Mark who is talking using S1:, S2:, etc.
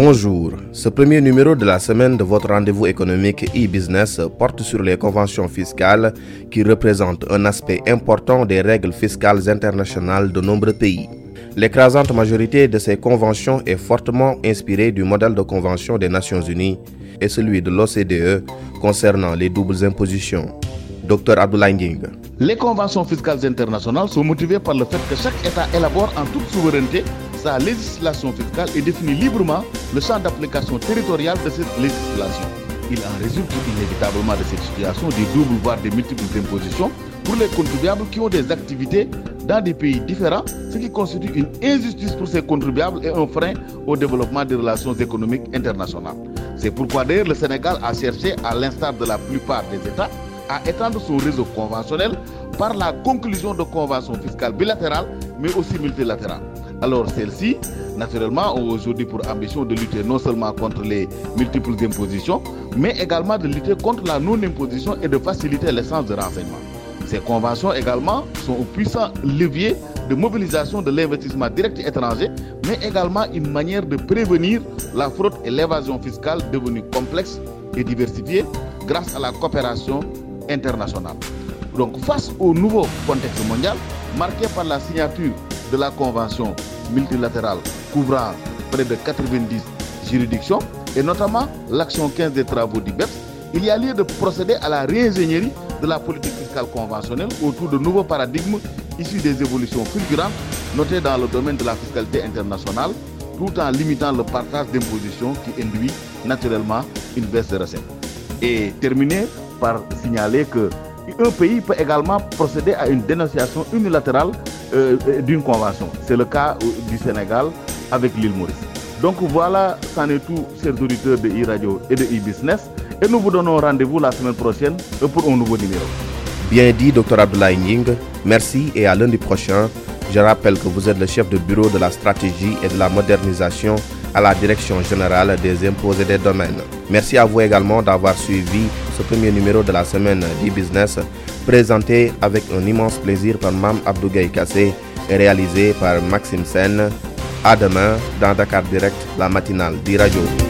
S1: Bonjour, ce premier numéro de la semaine de votre rendez-vous économique e-business porte sur les conventions fiscales qui représentent un aspect important des règles fiscales internationales de nombreux pays. L'écrasante majorité de ces conventions est fortement inspirée du modèle de convention des Nations Unies et celui de l'OCDE concernant les doubles impositions. Dr Abdoulaye Nging.
S2: Les conventions fiscales internationales sont motivées par le fait que chaque État élabore en toute souveraineté sa législation fiscale et définit librement le champ d'application territorial de cette législation. Il en résulte inévitablement de cette situation des doubles voire des multiples impositions pour les contribuables qui ont des activités dans des pays différents, ce qui constitue une injustice pour ces contribuables et un frein au développement des relations économiques internationales. C'est pourquoi d'ailleurs le Sénégal a cherché, à l'instar de la plupart des États, à étendre son réseau conventionnel par la conclusion de conventions fiscales bilatérales, mais aussi multilatérales. Alors celles-ci, naturellement, ont aujourd'hui pour ambition de lutter non seulement contre les multiples impositions, mais également de lutter contre la non-imposition et de faciliter l'essence de renseignement. Ces conventions également sont un puissant levier de mobilisation de l'investissement direct étranger, mais également une manière de prévenir la fraude et l'évasion fiscale devenues complexes et diversifiées grâce à la coopération internationale. Donc face au nouveau contexte mondial, marqué par la signature de la convention multilatérale couvrant près de 90 juridictions et notamment l'action 15 des travaux du BEPS, il y a lieu de procéder à la réingénierie de la politique fiscale conventionnelle autour de nouveaux paradigmes issus des évolutions fulgurantes notées dans le domaine de la fiscalité internationale, tout en limitant le partage d'impositions qui induit naturellement une baisse de recettes. Et terminer par signaler que un pays peut également procéder à une dénonciation unilatérale euh, d'une convention. C'est le cas du Sénégal avec l'île Maurice. Donc voilà, c'en est tout, chers auditeurs de e-radio et de e-business. Et nous vous donnons rendez-vous la semaine prochaine pour un nouveau numéro.
S1: Bien dit, Dr Abdoulaye Ning. Merci et à lundi prochain. Je rappelle que vous êtes le chef de bureau de la stratégie et de la modernisation à la Direction générale des impôts et des domaines. Merci à vous également d'avoir suivi ce premier numéro de la semaine d'e-business présenté avec un immense plaisir par Mam Abdougaï Kassé et réalisé par Maxime Sen. À demain dans Dakar Direct, la matinale d'e-radio.